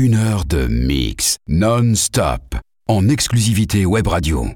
Une heure de mix non-stop en exclusivité web radio.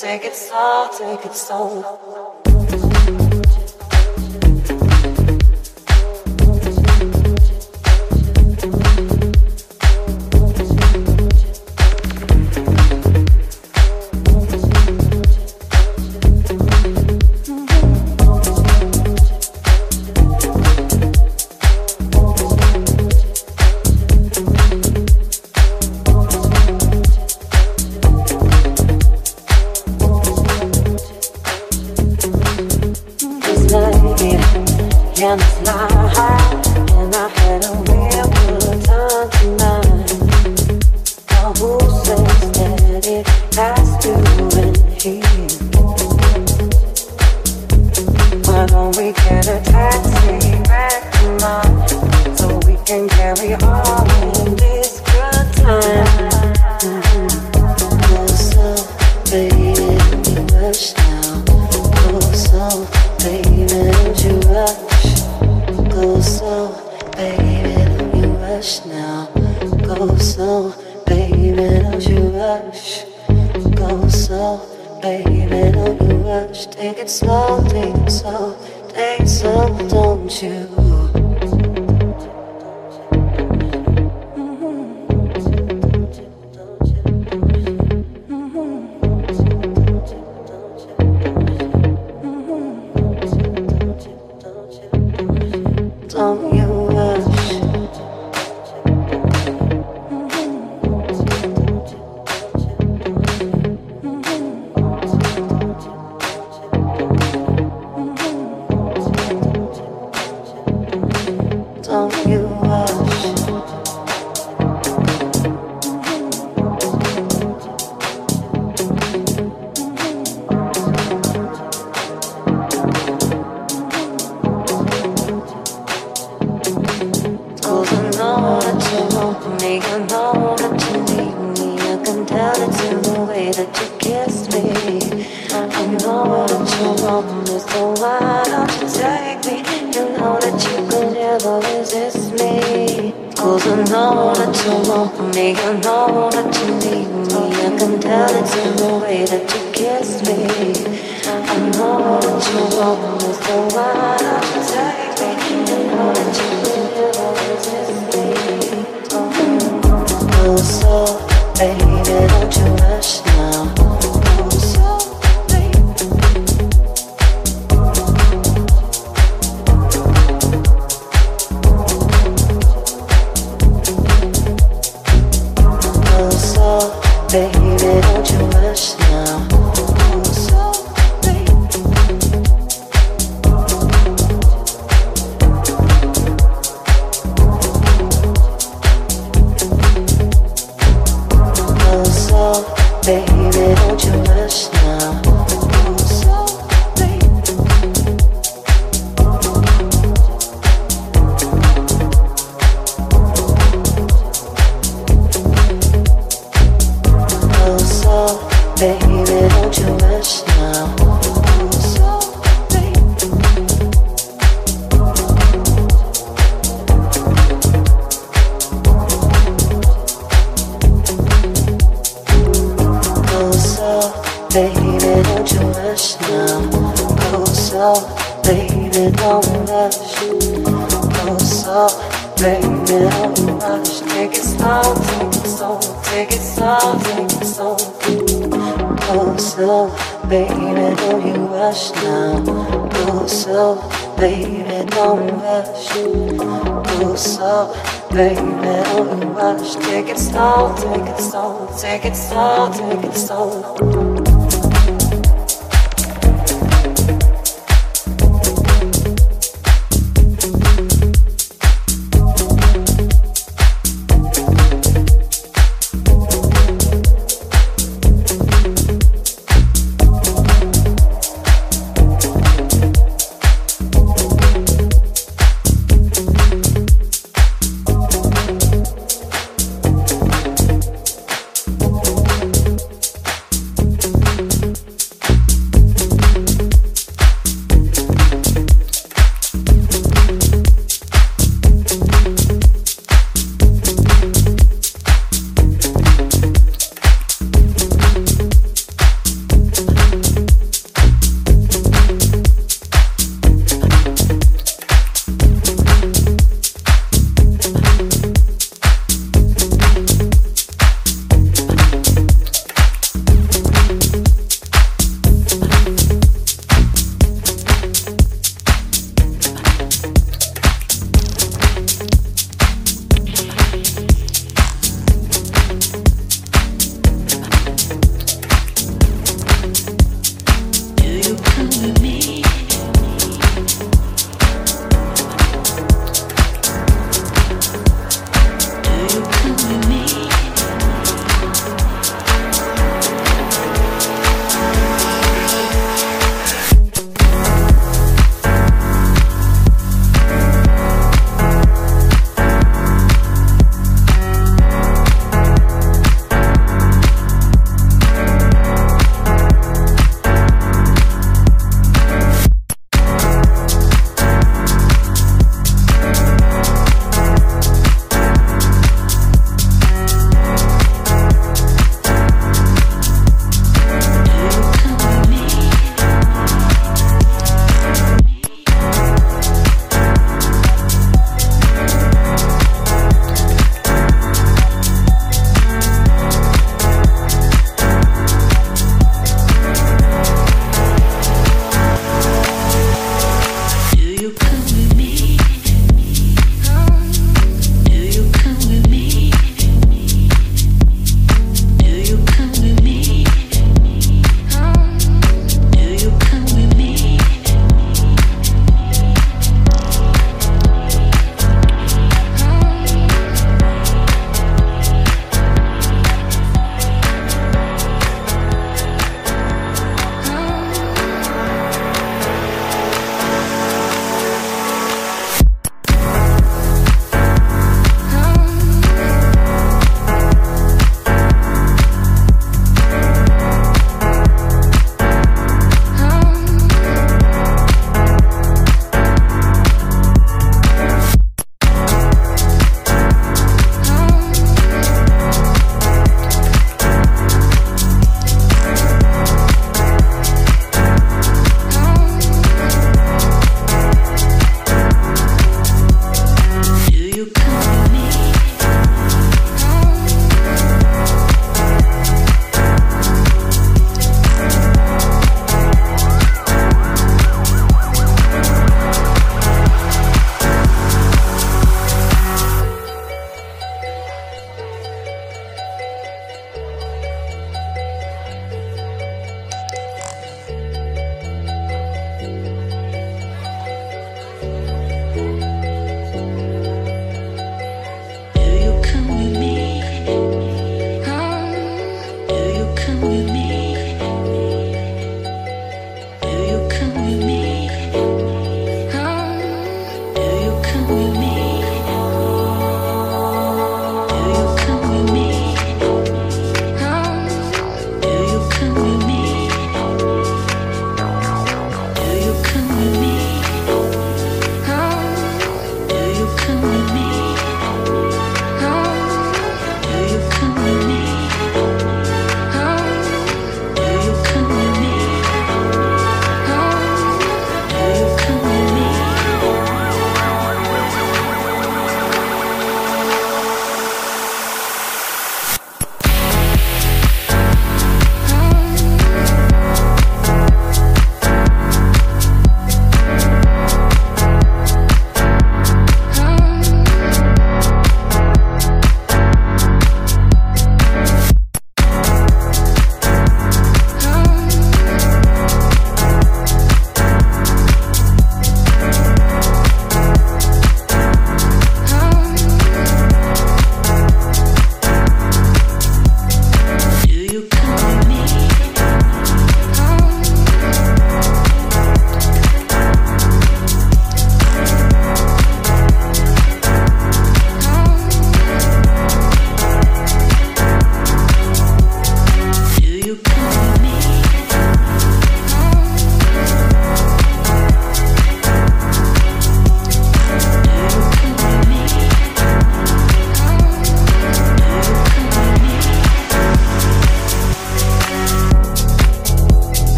Take it slow, take it slow. rush. Go slow, baby, don't you rush now. Go slow, baby, don't you rush. Go slow, baby, don't you rush. Take it slow, take it slow, take it slow, don't you?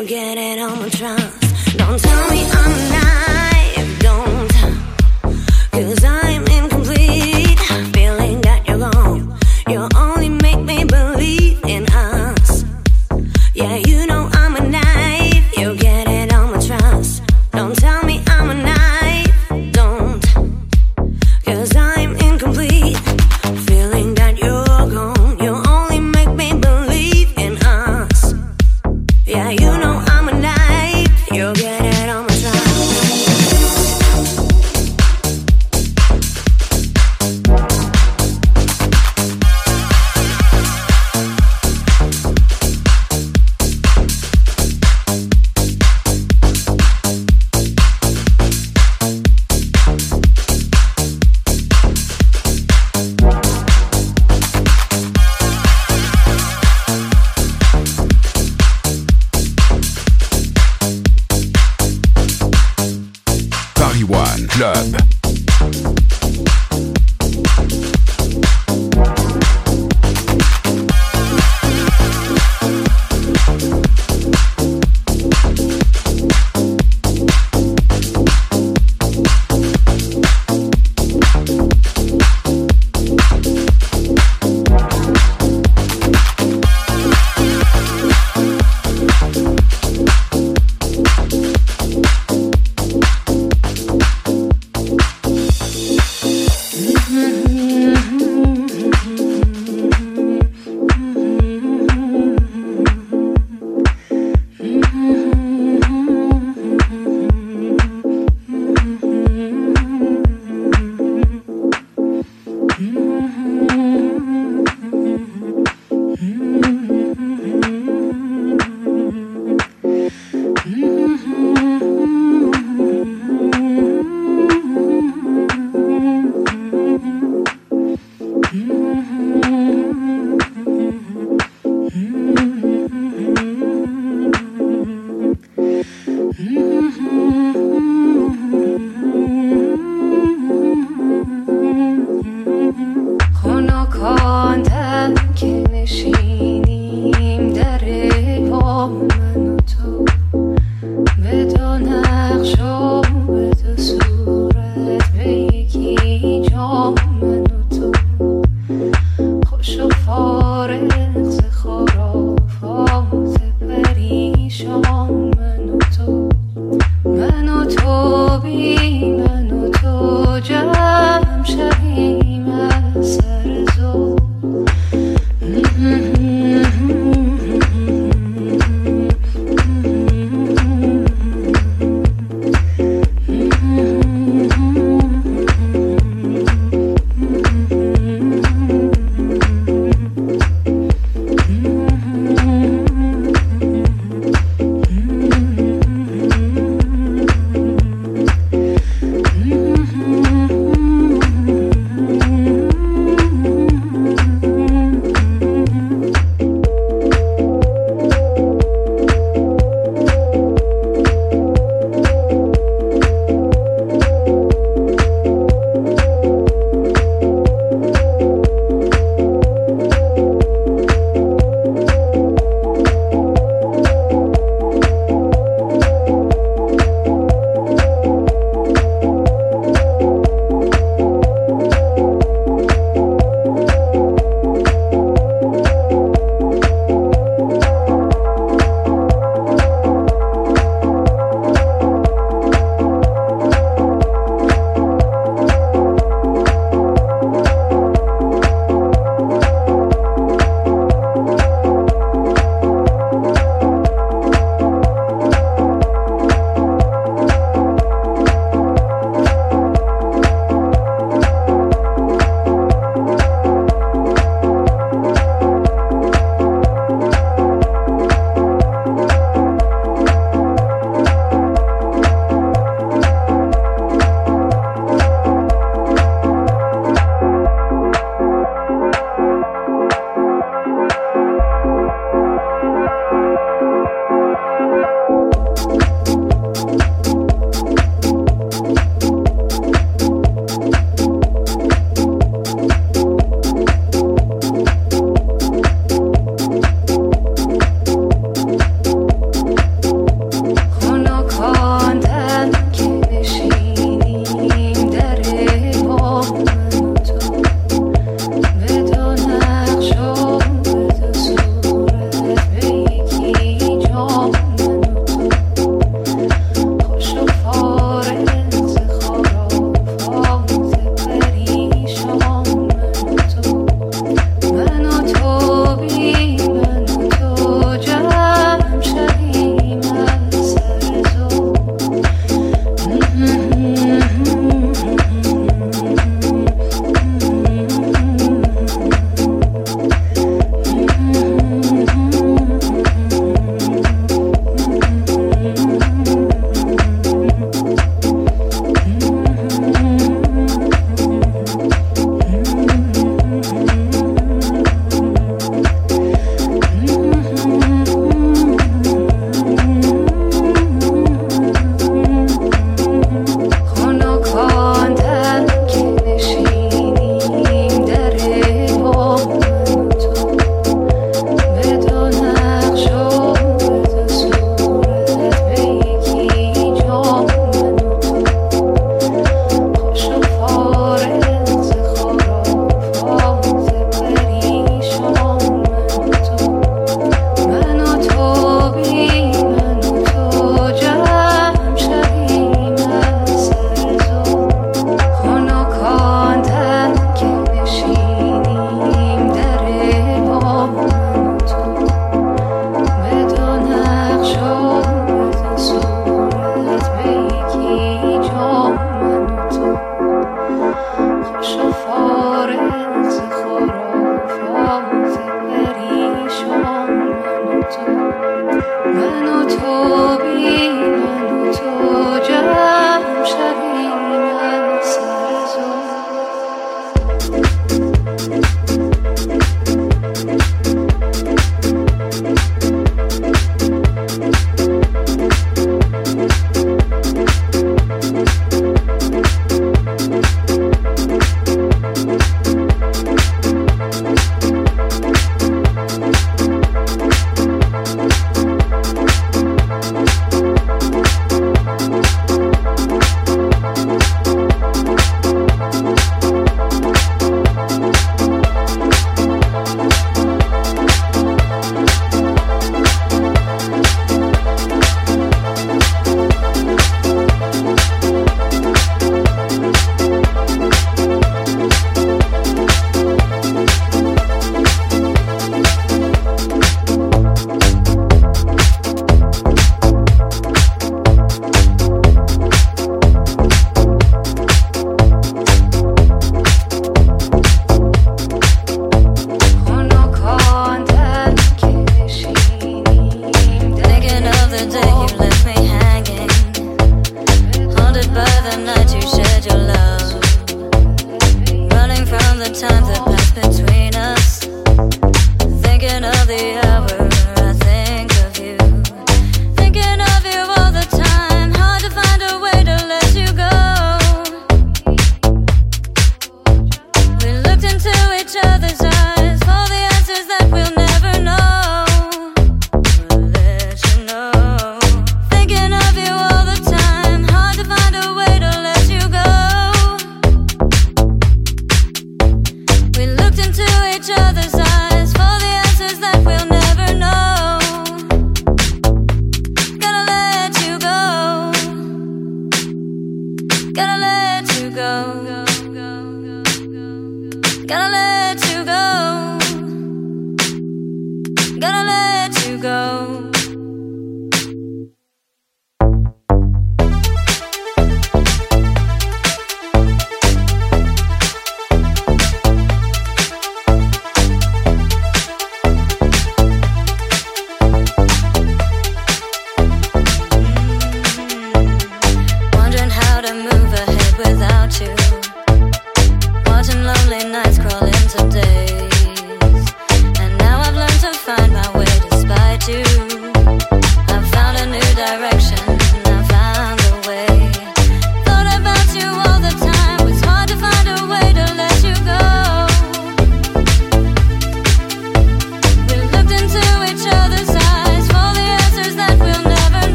Knife, you get it on my Club.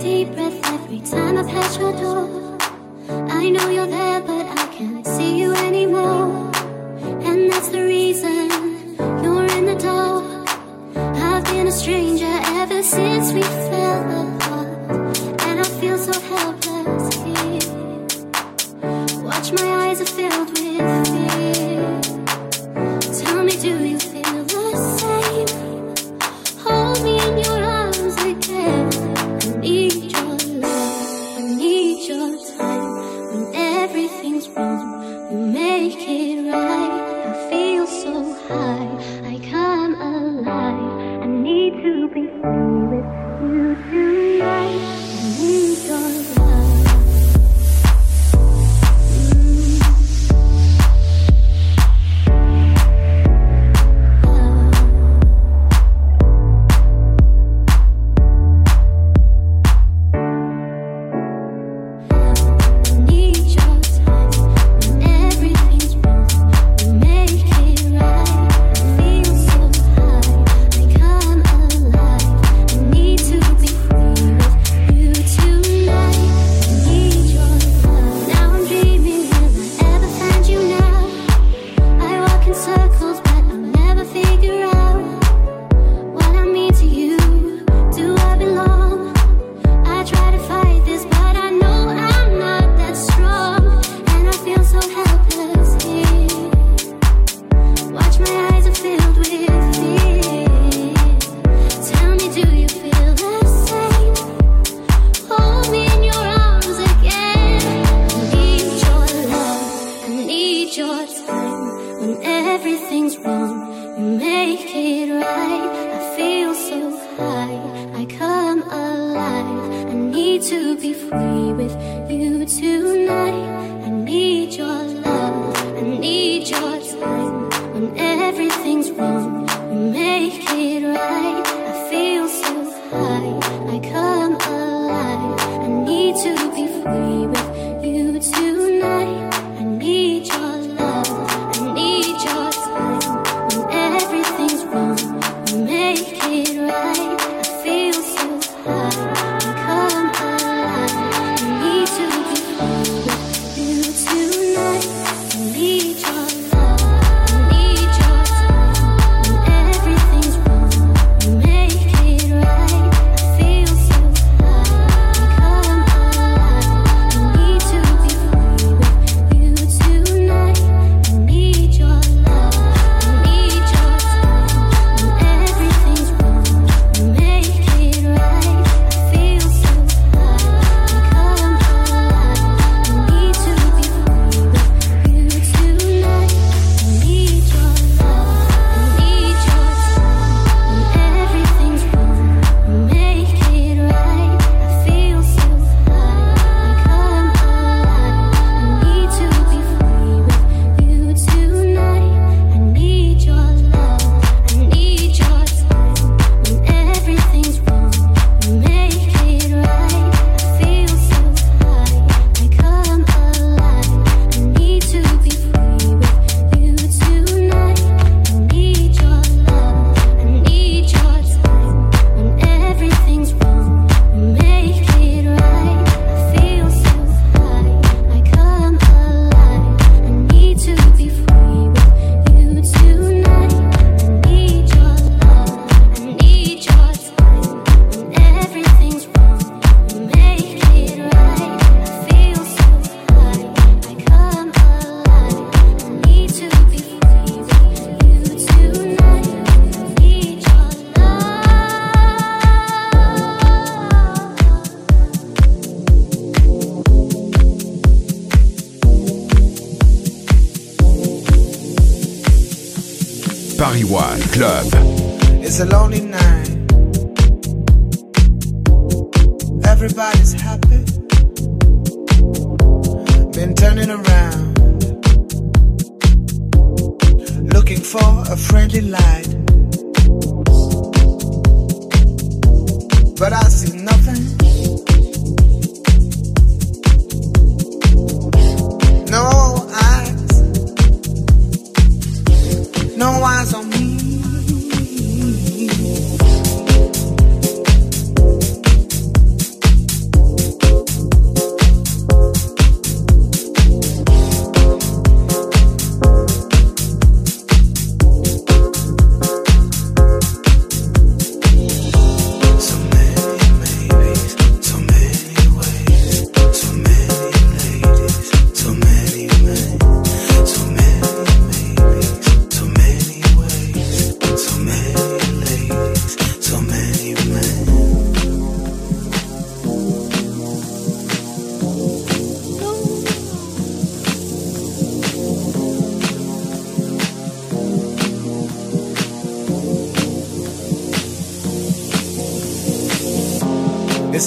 deep breath every time I pass your door.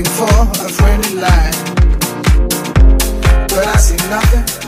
looking for a friendly light, but I see nothing.